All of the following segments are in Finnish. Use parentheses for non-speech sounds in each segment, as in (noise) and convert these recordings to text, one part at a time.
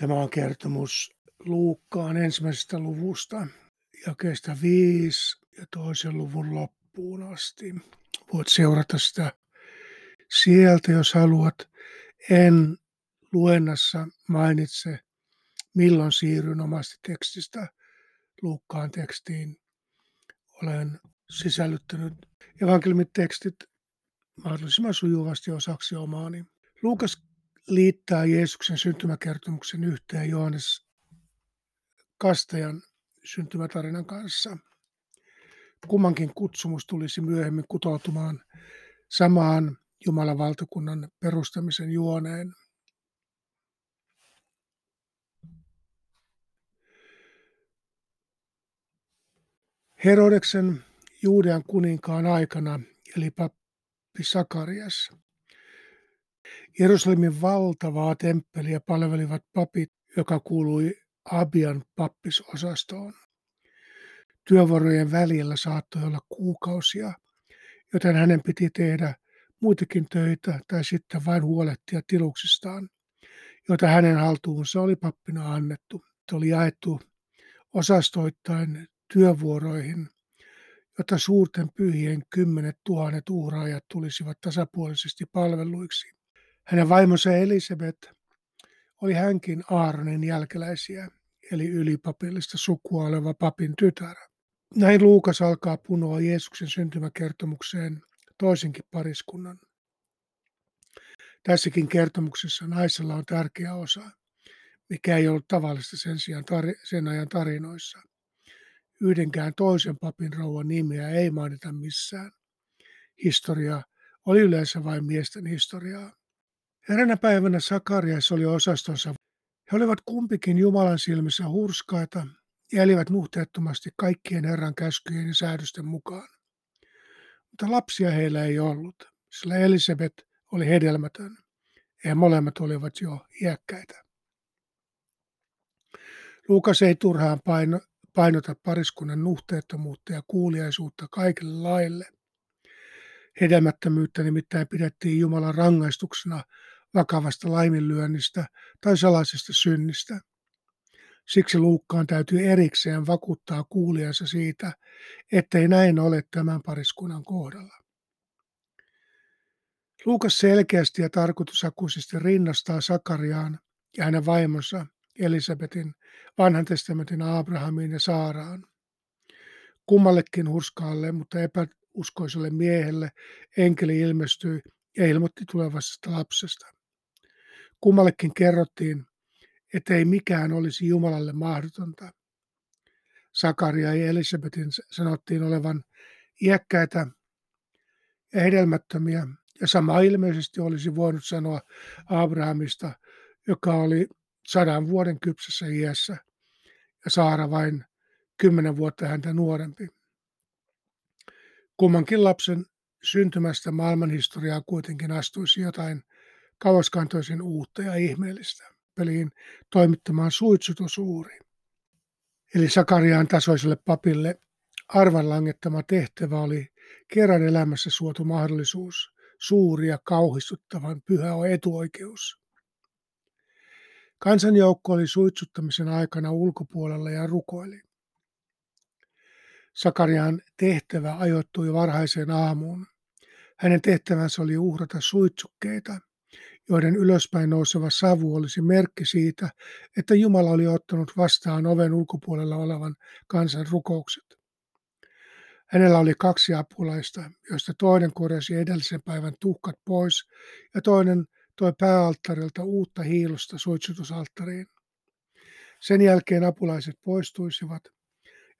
Tämä on kertomus Luukkaan ensimmäisestä luvusta, jakeesta 5 ja toisen luvun loppuun asti. Voit seurata sitä sieltä, jos haluat. En luennassa mainitse, milloin siirryn omasta tekstistä Luukkaan tekstiin. Olen sisällyttänyt evankeliumitekstit mahdollisimman sujuvasti osaksi omaani. Luukas liittää Jeesuksen syntymäkertomuksen yhteen Johannes Kastajan syntymätarinan kanssa. Kummankin kutsumus tulisi myöhemmin kutoutumaan samaan Jumalan valtakunnan perustamisen juoneen. Herodeksen Juudean kuninkaan aikana eli pappi Sakarias Jerusalemin valtavaa temppeliä palvelivat papit, joka kuului Abian pappisosastoon. Työvuorojen välillä saattoi olla kuukausia, joten hänen piti tehdä muitakin töitä tai sitten vain huolehtia tiluksistaan, joita hänen haltuunsa oli pappina annettu. Se oli jaettu osastoittain työvuoroihin, jotta suurten pyhien kymmenet tuhannet uhraajat tulisivat tasapuolisesti palveluiksi. Hänen vaimonsa Elisabeth oli hänkin Aaronin jälkeläisiä, eli ylipapillista sukua oleva papin tytär. Näin Luukas alkaa punoa Jeesuksen syntymäkertomukseen toisenkin pariskunnan. Tässäkin kertomuksessa naisella on tärkeä osa, mikä ei ollut tavallista sen, sijaan tar- sen ajan tarinoissa. Yhdenkään toisen papin rouvan nimeä ei mainita missään. Historia oli yleensä vain miesten historiaa. Eräänä päivänä Sakarias oli osastonsa. He olivat kumpikin Jumalan silmissä hurskaita ja elivät nuhteettomasti kaikkien Herran käskyjen ja säädösten mukaan. Mutta lapsia heillä ei ollut, sillä Elisabeth oli hedelmätön ja molemmat olivat jo iäkkäitä. Luukas ei turhaan paino, painota pariskunnan nuhteettomuutta ja kuuliaisuutta kaikille laille. Hedelmättömyyttä nimittäin pidettiin Jumalan rangaistuksena vakavasta laiminlyönnistä tai salaisesta synnistä. Siksi Luukkaan täytyy erikseen vakuuttaa kuulijansa siitä, ettei näin ole tämän pariskunnan kohdalla. Luukas selkeästi ja tarkoitushakuisesti rinnastaa Sakariaan ja hänen vaimonsa Elisabetin vanhan testamentin Abrahamiin ja Saaraan. Kummallekin hurskaalle, mutta epäuskoiselle miehelle enkeli ilmestyi ja ilmoitti tulevasta lapsesta. Kummallekin kerrottiin, että ei mikään olisi Jumalalle mahdotonta. Sakaria ja Elisabetin sanottiin olevan iäkkäitä ja hedelmättömiä, ja sama ilmeisesti olisi voinut sanoa Abrahamista, joka oli sadan vuoden kypsässä iässä, ja Saara vain kymmenen vuotta häntä nuorempi. Kummankin lapsen syntymästä maailmanhistoriaa kuitenkin astuisi jotain kauaskantoisen uutta ja ihmeellistä. Peliin toimittamaan suitsutusuuri. Eli Sakariaan tasoiselle papille arvanlangettama tehtävä oli kerran elämässä suotu mahdollisuus, suuri ja kauhistuttavan pyhä etuoikeus. Kansanjoukko oli suitsuttamisen aikana ulkopuolella ja rukoili. Sakarian tehtävä ajoittui varhaiseen aamuun. Hänen tehtävänsä oli uhrata suitsukkeita – joiden ylöspäin nouseva savu olisi merkki siitä, että Jumala oli ottanut vastaan oven ulkopuolella olevan kansan rukoukset. Hänellä oli kaksi apulaista, joista toinen korjasi edellisen päivän tuhkat pois ja toinen toi pääalttarilta uutta hiilusta suitsutusalttariin. Sen jälkeen apulaiset poistuisivat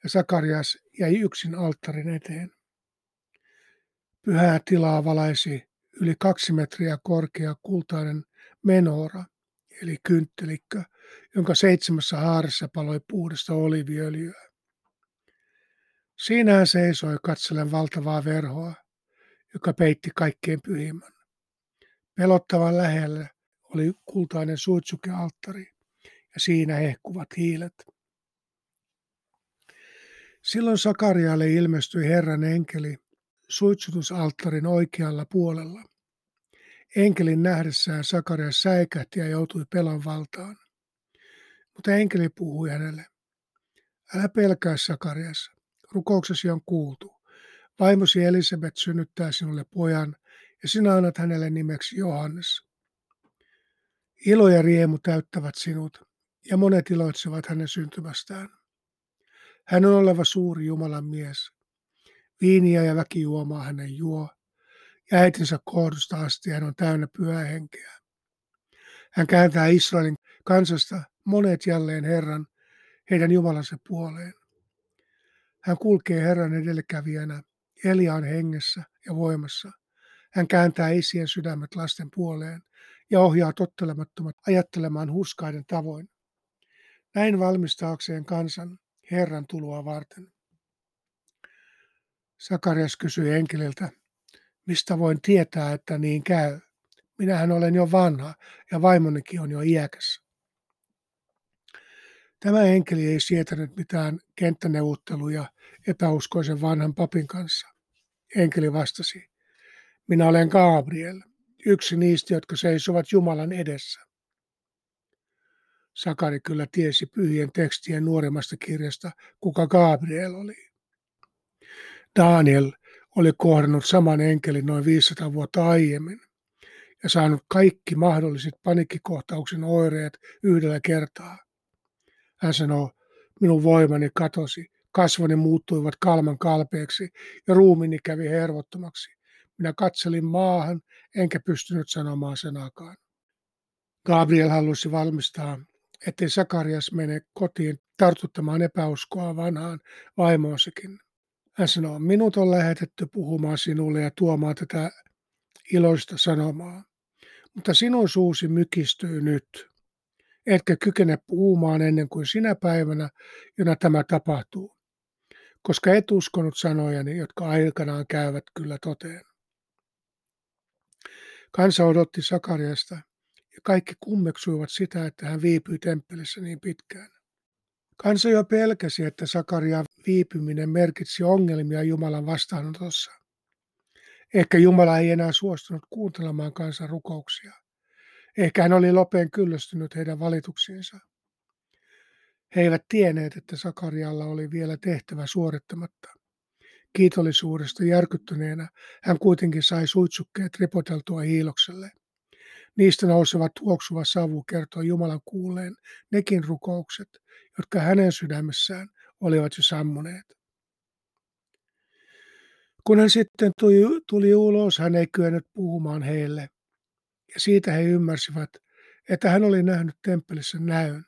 ja Sakarias jäi yksin alttarin eteen. Pyhää tilaa valaisi yli kaksi metriä korkea kultainen menora, eli kynttelikkö, jonka seitsemässä haarassa paloi puhdasta oliviöljyä. Siinä hän seisoi katsellen valtavaa verhoa, joka peitti kaikkein pyhimmän. Pelottavan lähellä oli kultainen suitsukealttari ja siinä hehkuvat hiilet. Silloin Sakarialle ilmestyi Herran enkeli suitsutusalttarin oikealla puolella. Enkelin nähdessään Sakaria säikähti ja joutui pelon valtaan. Mutta enkeli puhui hänelle. Älä pelkää, Sakarias. Rukouksesi on kuultu. Vaimosi Elisabeth synnyttää sinulle pojan, ja sinä annat hänelle nimeksi Johannes. Ilo ja riemu täyttävät sinut, ja monet iloitsevat hänen syntymästään. Hän on oleva suuri Jumalan mies. Viiniä ja väkijuomaa hänen juo, ja äitinsä kohdusta asti hän on täynnä pyhää henkeä. Hän kääntää Israelin kansasta monet jälleen Herran, heidän Jumalansa puoleen. Hän kulkee Herran edelläkävijänä Eliaan hengessä ja voimassa. Hän kääntää isien sydämet lasten puoleen ja ohjaa tottelemattomat ajattelemaan huskaiden tavoin. Näin valmistaakseen kansan Herran tuloa varten. Sakarias kysyi enkeliltä, mistä voin tietää, että niin käy? Minähän olen jo vanha ja vaimonikin on jo iäkäs. Tämä enkeli ei sietänyt mitään kenttäneuvotteluja epäuskoisen vanhan papin kanssa. Enkeli vastasi, minä olen Gabriel, yksi niistä, jotka seisovat Jumalan edessä. Sakari kyllä tiesi pyhien tekstien nuoremmasta kirjasta, kuka Gabriel oli. Daniel oli kohdannut saman enkelin noin 500 vuotta aiemmin ja saanut kaikki mahdolliset panikkikohtauksen oireet yhdellä kertaa. Hän sanoo, minun voimani katosi, kasvoni muuttuivat kalman kalpeeksi ja ruumini kävi hervottomaksi. Minä katselin maahan, enkä pystynyt sanomaan sanakaan. Gabriel halusi valmistaa, ettei Sakarias mene kotiin tartuttamaan epäuskoa vanhaan vaimoosikin. Hän sanoo, minut on lähetetty puhumaan sinulle ja tuomaan tätä iloista sanomaa. Mutta sinun suusi mykistyy nyt, etkä kykene puhumaan ennen kuin sinä päivänä, jona tämä tapahtuu, koska et uskonut sanojani, jotka aikanaan käyvät kyllä toteen. Kansa odotti Sakariasta, ja kaikki kummeksuivat sitä, että hän viipyi temppelissä niin pitkään. Kansa jo pelkäsi, että Sakarian viipyminen merkitsi ongelmia Jumalan vastaanotossa. Ehkä Jumala ei enää suostunut kuuntelemaan kansan rukouksia. Ehkä hän oli lopeen kyllästynyt heidän valituksiinsa. He eivät tienneet, että Sakarialla oli vielä tehtävä suorittamatta. Kiitollisuudesta järkyttyneenä hän kuitenkin sai suitsukkeet ripoteltua hiilokselle. Niistä nouseva tuoksuva savu kertoi Jumalan kuulleen nekin rukoukset, jotka hänen sydämessään olivat jo sammuneet. Kun hän sitten tuli, tuli ulos, hän ei kyennyt puhumaan heille, ja siitä he ymmärsivät, että hän oli nähnyt temppelissä näyn.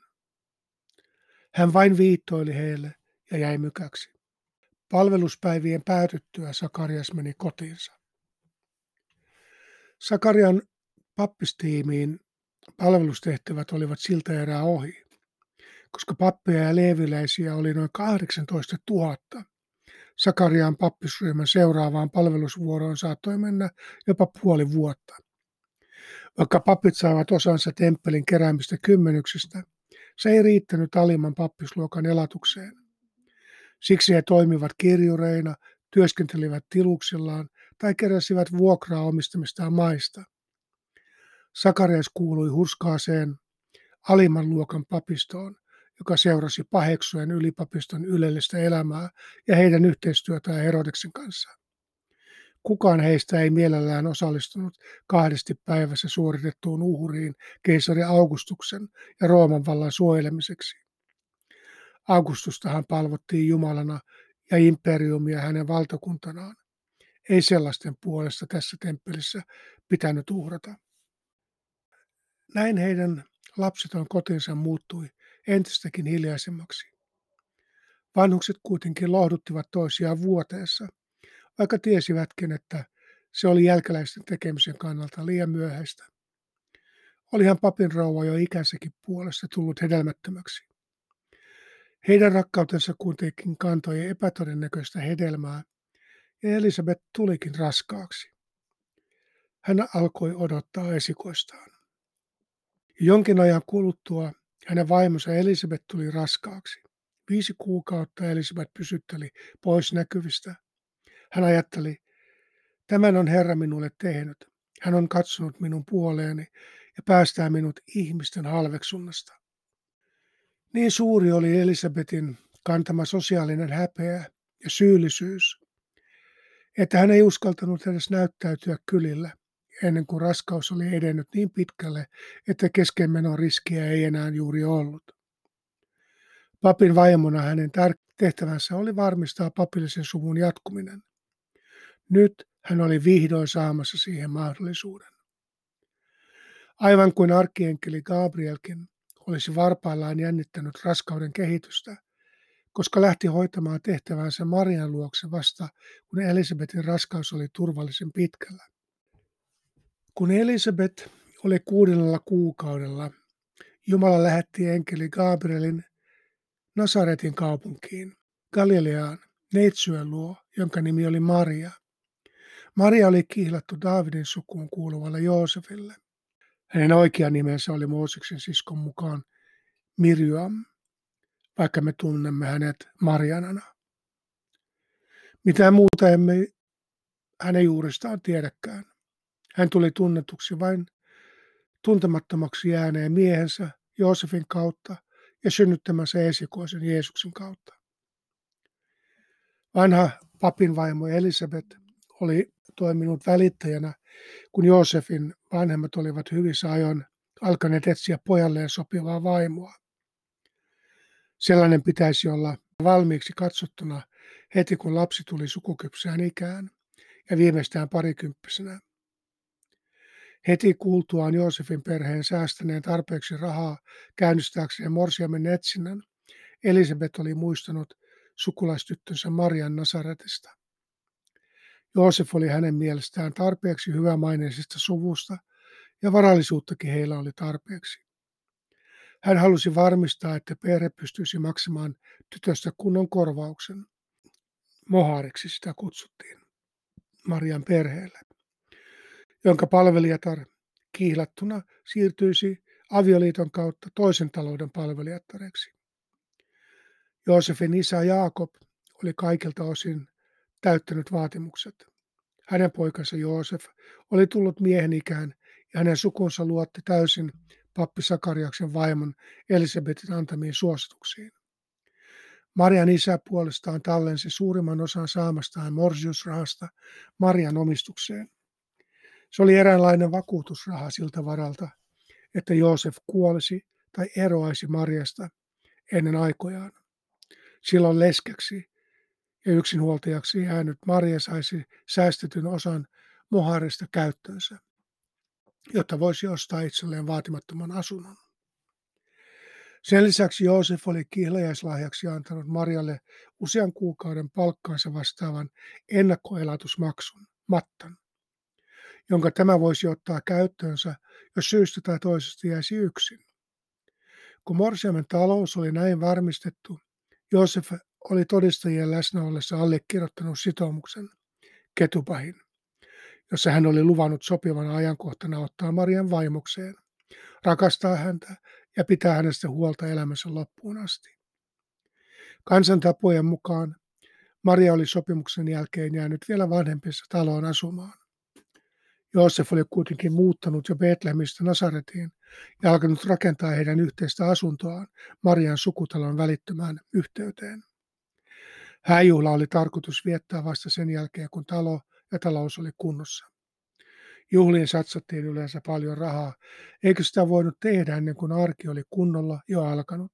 Hän vain viittoili heille ja jäi mykäksi. Palveluspäivien päätyttyä Sakarias meni kotiinsa. Sakarian pappistiimiin palvelustehtävät olivat siltä erää ohi, koska pappeja ja leeviläisiä oli noin 18 000. Sakarian pappisryhmän seuraavaan palvelusvuoroon saattoi mennä jopa puoli vuotta. Vaikka papit saivat osansa temppelin keräämistä kymmenyksistä, se ei riittänyt alimman pappisluokan elatukseen. Siksi he toimivat kirjureina, työskentelivät tiluksillaan tai keräsivät vuokraa omistamistaan maista. Sakarias kuului hurskaaseen alimman luokan papistoon, joka seurasi paheksuen ylipapiston ylellistä elämää ja heidän yhteistyötään Herodeksen kanssa. Kukaan heistä ei mielellään osallistunut kahdesti päivässä suoritettuun uhriin keisari Augustuksen ja Rooman vallan suojelemiseksi. Augustustahan palvottiin Jumalana ja imperiumia hänen valtakuntanaan. Ei sellaisten puolesta tässä temppelissä pitänyt uhrata. Näin heidän lapseton kotinsa muuttui entistäkin hiljaisemmaksi. Vanhukset kuitenkin lohduttivat toisiaan vuoteessa, vaikka tiesivätkin, että se oli jälkeläisten tekemisen kannalta liian myöhäistä. Olihan papin rouva jo ikäisekin puolesta tullut hedelmättömäksi. Heidän rakkautensa kuitenkin kantoi epätodennäköistä hedelmää, ja Elisabeth tulikin raskaaksi. Hän alkoi odottaa esikoistaan. Jonkin ajan kuluttua hänen vaimonsa Elisabeth tuli raskaaksi. Viisi kuukautta Elisabeth pysytteli pois näkyvistä. Hän ajatteli, tämän on Herra minulle tehnyt. Hän on katsonut minun puoleeni ja päästää minut ihmisten halveksunnasta. Niin suuri oli Elisabetin kantama sosiaalinen häpeä ja syyllisyys, että hän ei uskaltanut edes näyttäytyä kylillä ennen kuin raskaus oli edennyt niin pitkälle, että keskenmenon riskiä ei enää juuri ollut. Papin vaimona hänen tehtävänsä oli varmistaa papillisen suvun jatkuminen. Nyt hän oli vihdoin saamassa siihen mahdollisuuden. Aivan kuin arkkienkeli Gabrielkin olisi varpaillaan jännittänyt raskauden kehitystä, koska lähti hoitamaan tehtävänsä Marian luokse vasta, kun Elisabetin raskaus oli turvallisen pitkällä. Kun Elisabet oli kuudennella kuukaudella, Jumala lähetti enkeli Gabrielin Nasaretin kaupunkiin, Galileaan, neitsyön luo, jonka nimi oli Maria. Maria oli kihlattu Daavidin sukuun kuuluvalle Joosefille. Hänen oikea nimensä oli Mooseksen siskon mukaan Miriam, vaikka me tunnemme hänet Marianana. Mitä muuta emme hänen juuristaan tiedäkään. Hän tuli tunnetuksi vain tuntemattomaksi jääneen miehensä Joosefin kautta ja synnyttämänsä esikoisen Jeesuksen kautta. Vanha papin vaimo Elisabet oli toiminut välittäjänä, kun Joosefin vanhemmat olivat hyvissä ajoin alkaneet etsiä pojalleen sopivaa vaimoa. Sellainen pitäisi olla valmiiksi katsottuna heti kun lapsi tuli sukukypsään ikään ja viimeistään parikymppisenä. Heti kuultuaan Joosefin perheen säästäneen tarpeeksi rahaa käynnistääkseen morsiamen etsinnän, Elisabet oli muistanut sukulaistyttönsä Marian Nasaretista. Joosef oli hänen mielestään tarpeeksi hyvämaineisesta suvusta ja varallisuuttakin heillä oli tarpeeksi. Hän halusi varmistaa, että perhe pystyisi maksamaan tytöstä kunnon korvauksen. Mohariksi sitä kutsuttiin Marian perheelle jonka palvelijatar kiilattuna siirtyisi avioliiton kautta toisen talouden palvelijattareksi. Joosefin isä Jaakob oli kaikilta osin täyttänyt vaatimukset. Hänen poikansa Joosef oli tullut miehen ikään ja hänen sukunsa luotti täysin pappi Sakariaksen vaimon Elisabetin antamiin suosituksiin. Marian isä puolestaan tallensi suurimman osan saamastaan morsiusrahasta Marian omistukseen. Se oli eräänlainen vakuutusraha siltä varalta, että Joosef kuolisi tai eroaisi Marjasta ennen aikojaan. Silloin leskeksi ja yksinhuoltajaksi jäänyt Maria saisi säästetyn osan Moharista käyttöönsä, jotta voisi ostaa itselleen vaatimattoman asunnon. Sen lisäksi Joosef oli kihlajaislahjaksi antanut Marjalle usean kuukauden palkkaansa vastaavan ennakkoelatusmaksun, mattan jonka tämä voisi ottaa käyttöönsä, jos syystä tai toisesta jäisi yksin. Kun Morsiamen talous oli näin varmistettu, Joosef oli todistajien läsnä ollessa allekirjoittanut sitoumuksen, ketupahin, jossa hän oli luvannut sopivan ajankohtana ottaa Marian vaimokseen, rakastaa häntä ja pitää hänestä huolta elämänsä loppuun asti. Kansantapojen mukaan Maria oli sopimuksen jälkeen jäänyt vielä vanhempissa taloon asumaan. Joosef oli kuitenkin muuttanut jo Betlehemistä Nasaretiin ja alkanut rakentaa heidän yhteistä asuntoaan Marian sukutalon välittömään yhteyteen. Hääjuhla oli tarkoitus viettää vasta sen jälkeen, kun talo ja talous oli kunnossa. Juhliin satsattiin yleensä paljon rahaa, eikö sitä voinut tehdä ennen kuin arki oli kunnolla jo alkanut.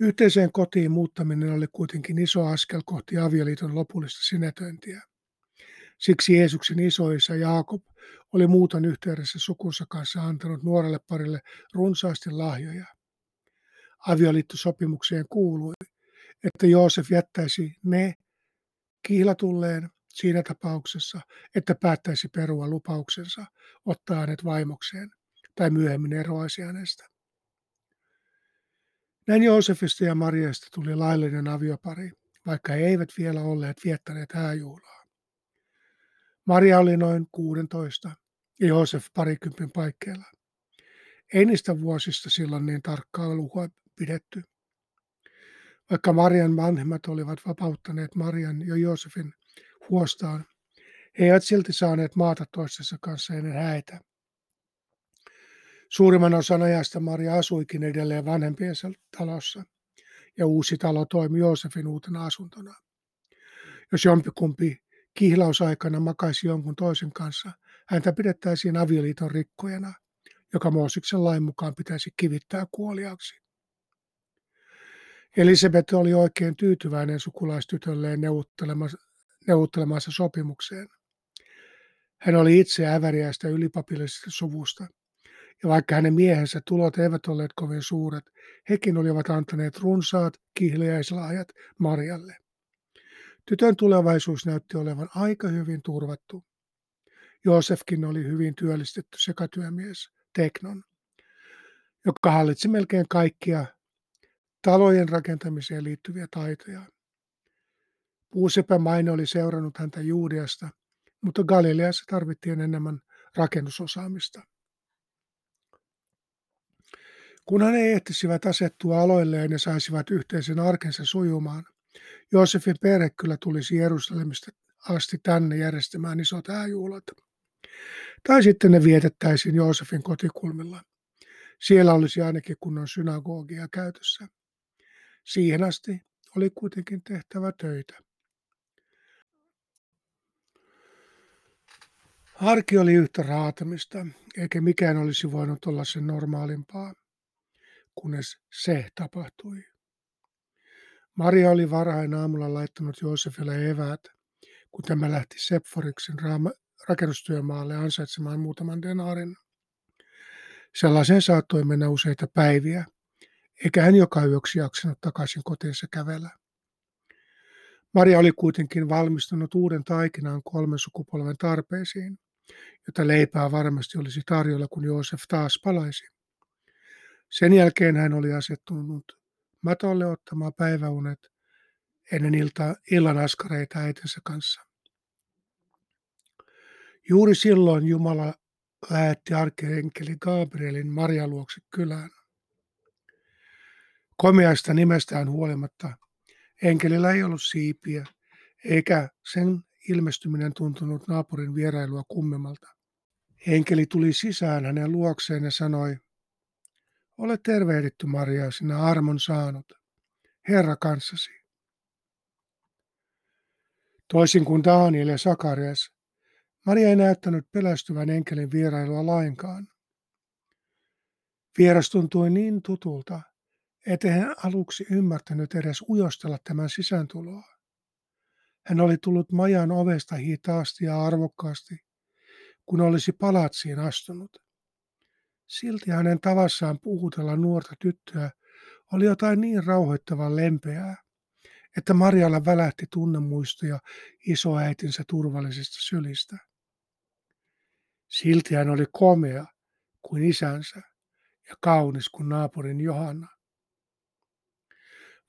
Yhteiseen kotiin muuttaminen oli kuitenkin iso askel kohti avioliiton lopullista sinetöintiä. Siksi Jeesuksen isoisa Jaakob oli muuton yhteydessä sukunsa kanssa antanut nuorelle parille runsaasti lahjoja. Avioliittosopimukseen kuului, että Joosef jättäisi ne kihlatulleen siinä tapauksessa, että päättäisi perua lupauksensa ottaa hänet vaimokseen tai myöhemmin eroaisi hänestä. Näin Joosefista ja Mariasta tuli laillinen aviopari, vaikka he eivät vielä olleet viettäneet hääjuhlaa. Maria oli noin 16 ja Joosef parikympin paikkeilla. Ei niistä vuosista silloin niin tarkkaa lukua pidetty. Vaikka Marian vanhemmat olivat vapauttaneet Marian jo Joosefin huostaan, he eivät silti saaneet maata toistensa kanssa ennen häitä. Suurimman osan ajasta Maria asuikin edelleen vanhempiensa talossa, ja uusi talo toimi Joosefin uutena asuntona. Jos jompikumpi kihlausaikana makaisi jonkun toisen kanssa, häntä pidettäisiin avioliiton rikkojana, joka Moosiksen lain mukaan pitäisi kivittää kuoliaksi. Elisabeth oli oikein tyytyväinen sukulaistytölleen neuvottelemassa sopimukseen. Hän oli itse äväriäistä ylipapillisesta suvusta, ja vaikka hänen miehensä tulot eivät olleet kovin suuret, hekin olivat antaneet runsaat kihliäislahjat Marjalle. Tytön tulevaisuus näytti olevan aika hyvin turvattu. Joosefkin oli hyvin työllistetty sekatyömies, Teknon, joka hallitsi melkein kaikkia talojen rakentamiseen liittyviä taitoja. Puusepämaine oli seurannut häntä Juudeasta, mutta Galileassa tarvittiin enemmän rakennusosaamista. Kunhan he ehtisivät asettua aloilleen ja saisivat yhteisen arkensa sujumaan, Joosefin perhe kyllä tulisi Jerusalemista asti tänne järjestämään isot hääjuhlat. Tai sitten ne vietettäisiin Joosefin kotikulmilla. Siellä olisi ainakin kunnon synagogia käytössä. Siihen asti oli kuitenkin tehtävä töitä. Arki oli yhtä raatamista, eikä mikään olisi voinut olla sen normaalimpaa, kunnes se tapahtui. Maria oli varhain aamulla laittanut Joosefille eväät, kun tämä lähti Sepforiksen rakennustyömaalle ansaitsemaan muutaman denaarin. Sellaiseen saattoi mennä useita päiviä, eikä hän joka yöksi jaksanut takaisin kotiinsa kävellä. Maria oli kuitenkin valmistunut uuden taikinaan kolmen sukupolven tarpeisiin, jota leipää varmasti olisi tarjolla, kun Joosef taas palaisi. Sen jälkeen hän oli asettunut matolle ottamaan päiväunet ennen ilta, illan askareita äitinsä kanssa. Juuri silloin Jumala lähetti arkienkeli Gabrielin Maria luokse kylään. Komeasta nimestään huolimatta enkelillä ei ollut siipiä, eikä sen ilmestyminen tuntunut naapurin vierailua kummemmalta. Enkeli tuli sisään hänen luokseen ja sanoi, Ole tervehditty Maria, sinä armon saanut. Herra kanssasi. Toisin kuin Daniel ja Sakarias, Maria ei näyttänyt pelästyvän enkelin vierailua lainkaan. Vieras tuntui niin tutulta, ettei hän aluksi ymmärtänyt edes ujostella tämän sisääntuloa. Hän oli tullut majan ovesta hitaasti ja arvokkaasti, kun olisi palatsiin astunut. Silti hänen tavassaan puhutella nuorta tyttöä oli jotain niin rauhoittavan lempeää, että Marjalla välähti tunnemuistoja isoäitinsä turvallisista sylistä. Silti hän oli komea kuin isänsä ja kaunis kuin naapurin Johanna.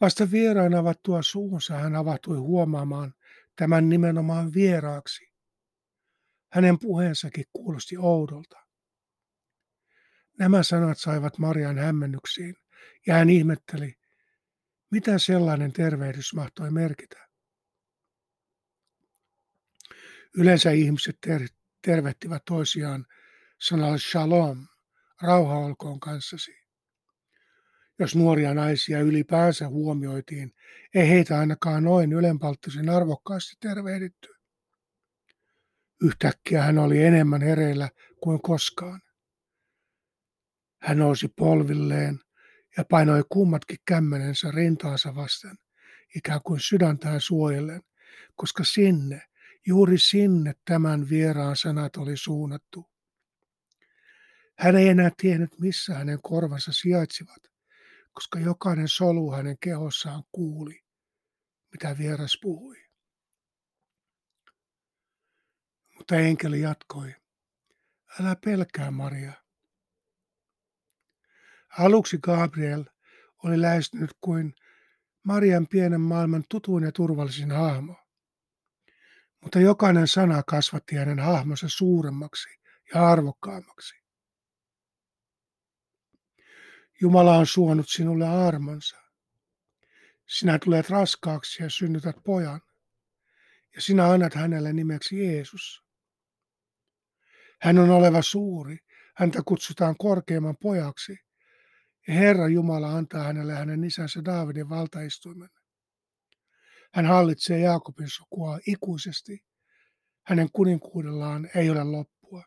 Vasta vieraan avattua suunsa hän avautui huomaamaan tämän nimenomaan vieraaksi. Hänen puheensakin kuulosti oudolta. Nämä sanat saivat Marian hämmennyksiin, ja hän ihmetteli, mitä sellainen tervehdys mahtoi merkitä. Yleensä ihmiset ter- tervehtivät toisiaan sanalla shalom, rauha olkoon kanssasi. Jos nuoria naisia ylipäänsä huomioitiin, ei heitä ainakaan noin ylenpalttisen arvokkaasti tervehditty. Yhtäkkiä hän oli enemmän hereillä kuin koskaan. Hän nousi polvilleen ja painoi kummatkin kämmenensä rintaansa vasten, ikään kuin sydäntään suojellen, koska sinne, juuri sinne tämän vieraan sanat oli suunnattu. Hän ei enää tiennyt, missä hänen korvansa sijaitsivat, koska jokainen solu hänen kehossaan kuuli, mitä vieras puhui. Mutta enkeli jatkoi, älä pelkää Maria. Aluksi Gabriel oli lähestynyt kuin Marian pienen maailman tutuin ja turvallisin hahmo. Mutta jokainen sana kasvatti hänen hahmonsa suuremmaksi ja arvokkaammaksi. Jumala on suonut sinulle armonsa. Sinä tulet raskaaksi ja synnytät pojan, ja sinä annat hänelle nimeksi Jeesus. Hän on oleva suuri, Häntä kutsutaan korkeimman pojaksi, ja Herra Jumala antaa hänelle hänen isänsä Daavidin valtaistuimen. Hän hallitsee Jaakobin sukua ikuisesti. Hänen kuninkuudellaan ei ole loppua.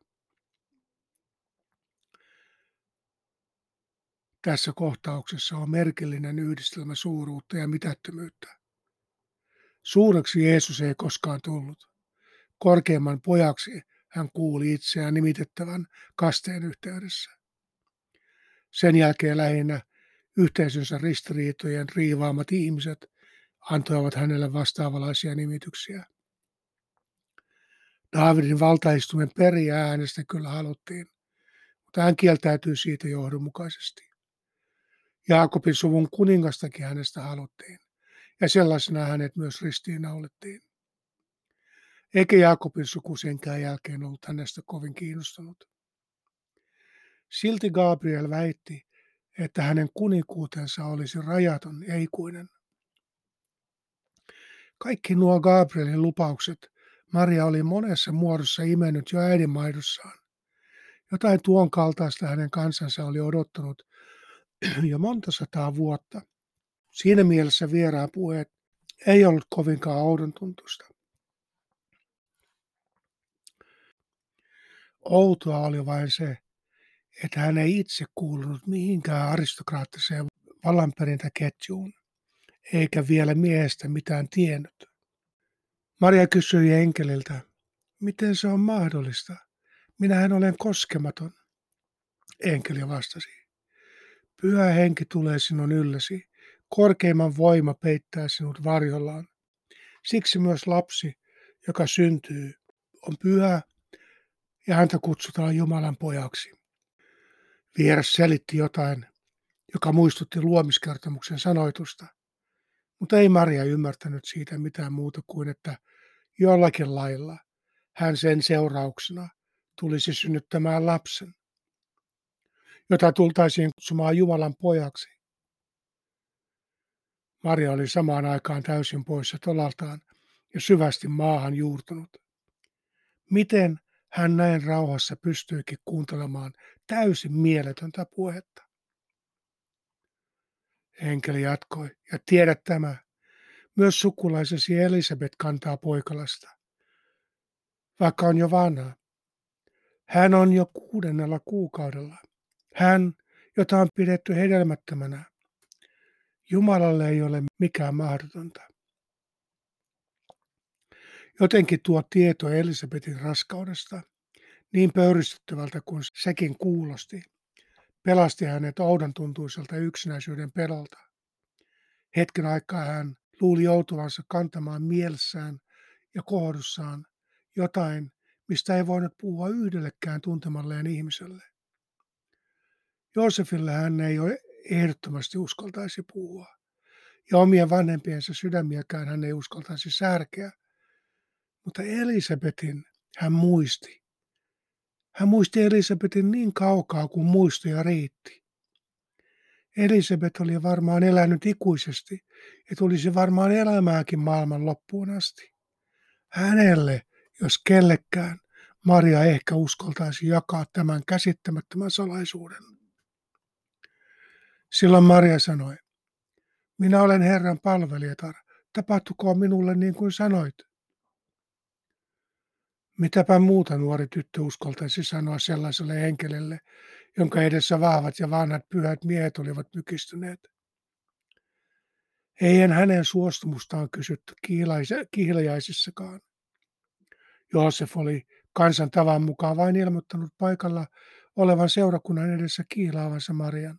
Tässä kohtauksessa on merkillinen yhdistelmä suuruutta ja mitättömyyttä. Suureksi Jeesus ei koskaan tullut. Korkeimman pojaksi hän kuuli itseään nimitettävän kasteen yhteydessä. Sen jälkeen lähinnä yhteisönsä ristiriitojen riivaamat ihmiset antoivat hänelle vastaavalaisia nimityksiä. Daavidin valtaistumen periä äänestä kyllä haluttiin, mutta hän kieltäytyi siitä johdonmukaisesti. Jaakobin suvun kuningastakin hänestä haluttiin, ja sellaisena hänet myös ristiinnaulettiin. Eikä Jaakobin suku senkään jälkeen ollut hänestä kovin kiinnostunut. Silti Gabriel väitti, että hänen kuninkuutensa olisi rajaton ja ikuinen. Kaikki nuo Gabrielin lupaukset Maria oli monessa muodossa imennyt jo äidinmaidossaan. Jotain tuon kaltaista hänen kansansa oli odottanut (clears throat) jo monta sataa vuotta. Siinä mielessä vieraan puheet ei ollut kovinkaan oudon tuntusta. Outoa oli vain se, että hän ei itse kuulunut mihinkään aristokraattiseen vallanperintäketjuun, eikä vielä miehestä mitään tiennyt. Maria kysyi enkeliltä, miten se on mahdollista? Minähän olen koskematon. Enkeli vastasi, pyhä henki tulee sinun ylläsi, korkeimman voima peittää sinut varjollaan. Siksi myös lapsi, joka syntyy, on pyhä ja häntä kutsutaan Jumalan pojaksi. Vieras selitti jotain, joka muistutti luomiskertomuksen sanoitusta, mutta ei Maria ymmärtänyt siitä mitään muuta kuin, että jollakin lailla hän sen seurauksena tulisi synnyttämään lapsen, jota tultaisiin kutsumaan Jumalan pojaksi. Maria oli samaan aikaan täysin poissa tolaltaan ja syvästi maahan juurtunut. Miten hän näin rauhassa pystyikin kuuntelemaan täysin mieletöntä puhetta? Enkeli jatkoi, ja tiedä tämä, myös sukulaisesi Elisabeth kantaa poikalasta, vaikka on jo vanha. Hän on jo kuudennella kuukaudella. Hän, jota on pidetty hedelmättömänä. Jumalalle ei ole mikään mahdotonta. Jotenkin tuo tieto Elisabetin raskaudesta, niin pöyristyttävältä kuin sekin kuulosti, pelasti hänet oudon tuntuiselta yksinäisyyden pelolta. Hetken aikaa hän luuli joutuvansa kantamaan mielessään ja kohdussaan jotain, mistä ei voinut puhua yhdellekään tuntemalleen ihmiselle. Joosefille hän ei ole ehdottomasti uskaltaisi puhua, ja omien vanhempiensa sydämiäkään hän ei uskaltaisi särkeä, mutta Elisabetin hän muisti. Hän muisti Elisabetin niin kaukaa kuin muistoja riitti. Elisabeth oli varmaan elänyt ikuisesti ja tulisi varmaan elämääkin maailman loppuun asti. Hänelle, jos kellekään, Maria ehkä uskaltaisi jakaa tämän käsittämättömän salaisuuden. Silloin Maria sanoi, minä olen Herran palvelijatar, tapahtukoon minulle niin kuin sanoit. Mitäpä muuta nuori tyttö uskaltaisi sanoa sellaiselle henkelelle, jonka edessä vahvat ja vanhat pyhät miehet olivat mykistyneet. Eihän hänen suostumustaan kysytty kihlajaisissakaan. Joosef oli kansan tavan mukaan vain ilmoittanut paikalla olevan seurakunnan edessä kiilaavansa Marian.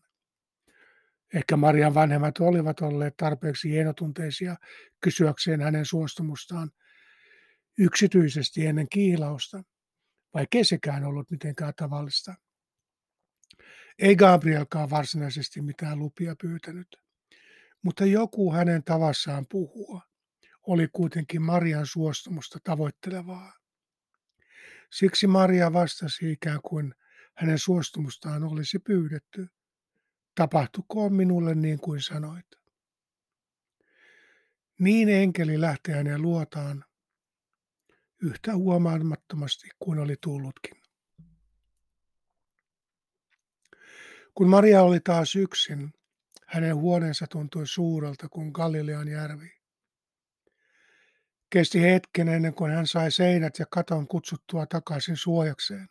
Ehkä Marian vanhemmat olivat olleet tarpeeksi hienotunteisia kysyäkseen hänen suostumustaan yksityisesti ennen kiilausta, vaikka sekään ollut mitenkään tavallista. Ei Gabrielkaan varsinaisesti mitään lupia pyytänyt, mutta joku hänen tavassaan puhua oli kuitenkin Marian suostumusta tavoittelevaa. Siksi Maria vastasi ikään kuin hänen suostumustaan olisi pyydetty. Tapahtukoon minulle niin kuin sanoit. Niin enkeli lähti hänen luotaan yhtä huomaamattomasti kuin oli tullutkin. Kun Maria oli taas yksin, hänen huoneensa tuntui suurelta kuin Galilean järvi. Kesti hetken ennen kuin hän sai seinät ja katon kutsuttua takaisin suojakseen.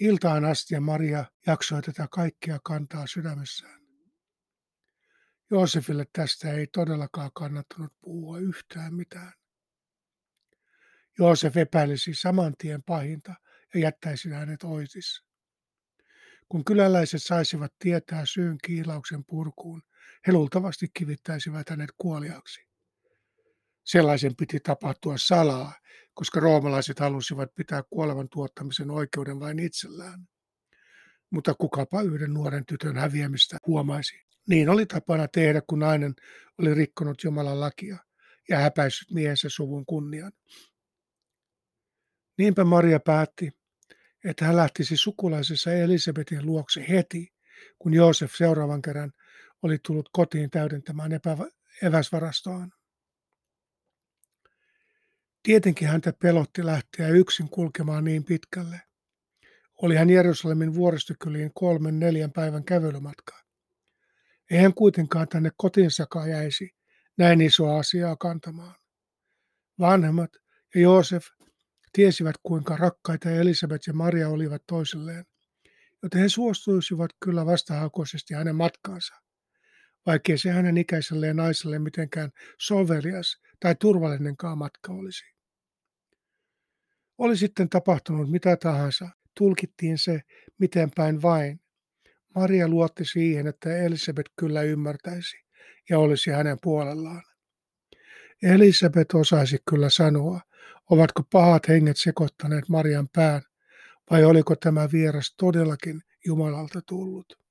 Iltaan asti ja Maria jaksoi tätä kaikkea kantaa sydämessään. Joosefille tästä ei todellakaan kannattanut puhua yhtään mitään. Joosef epäilisi saman tien pahinta ja jättäisi hänet oitis. Kun kyläläiset saisivat tietää syyn kiilauksen purkuun, he luultavasti kivittäisivät hänet kuoliaksi. Sellaisen piti tapahtua salaa, koska roomalaiset halusivat pitää kuolevan tuottamisen oikeuden vain itsellään. Mutta kukapa yhden nuoren tytön häviämistä huomaisi. Niin oli tapana tehdä, kun nainen oli rikkonut Jumalan lakia ja häpäissyt miehensä suvun kunnian. Niinpä Maria päätti, että hän lähtisi sukulaisessa Elisabetin luokse heti, kun Joosef seuraavan kerran oli tullut kotiin täydentämään epä- eväsvarastoaan. Tietenkin häntä pelotti lähteä yksin kulkemaan niin pitkälle. Oli hän Jerusalemin vuoristokyliin kolmen neljän päivän kävelymatkaa. Ei hän kuitenkaan tänne kotinsakaan jäisi näin isoa asiaa kantamaan. Vanhemmat ja Joosef tiesivät, kuinka rakkaita Elisabet ja Maria olivat toisilleen, joten he suostuisivat kyllä vastahakoisesti hänen matkaansa, vaikkei se hänen ikäiselleen naiselle mitenkään sovelias tai turvallinenkaan matka olisi. Oli sitten tapahtunut mitä tahansa, tulkittiin se miten päin vain. Maria luotti siihen, että Elisabet kyllä ymmärtäisi ja olisi hänen puolellaan. Elisabet osaisi kyllä sanoa, Ovatko pahat henget sekoittaneet Marian pään, vai oliko tämä vieras todellakin Jumalalta tullut?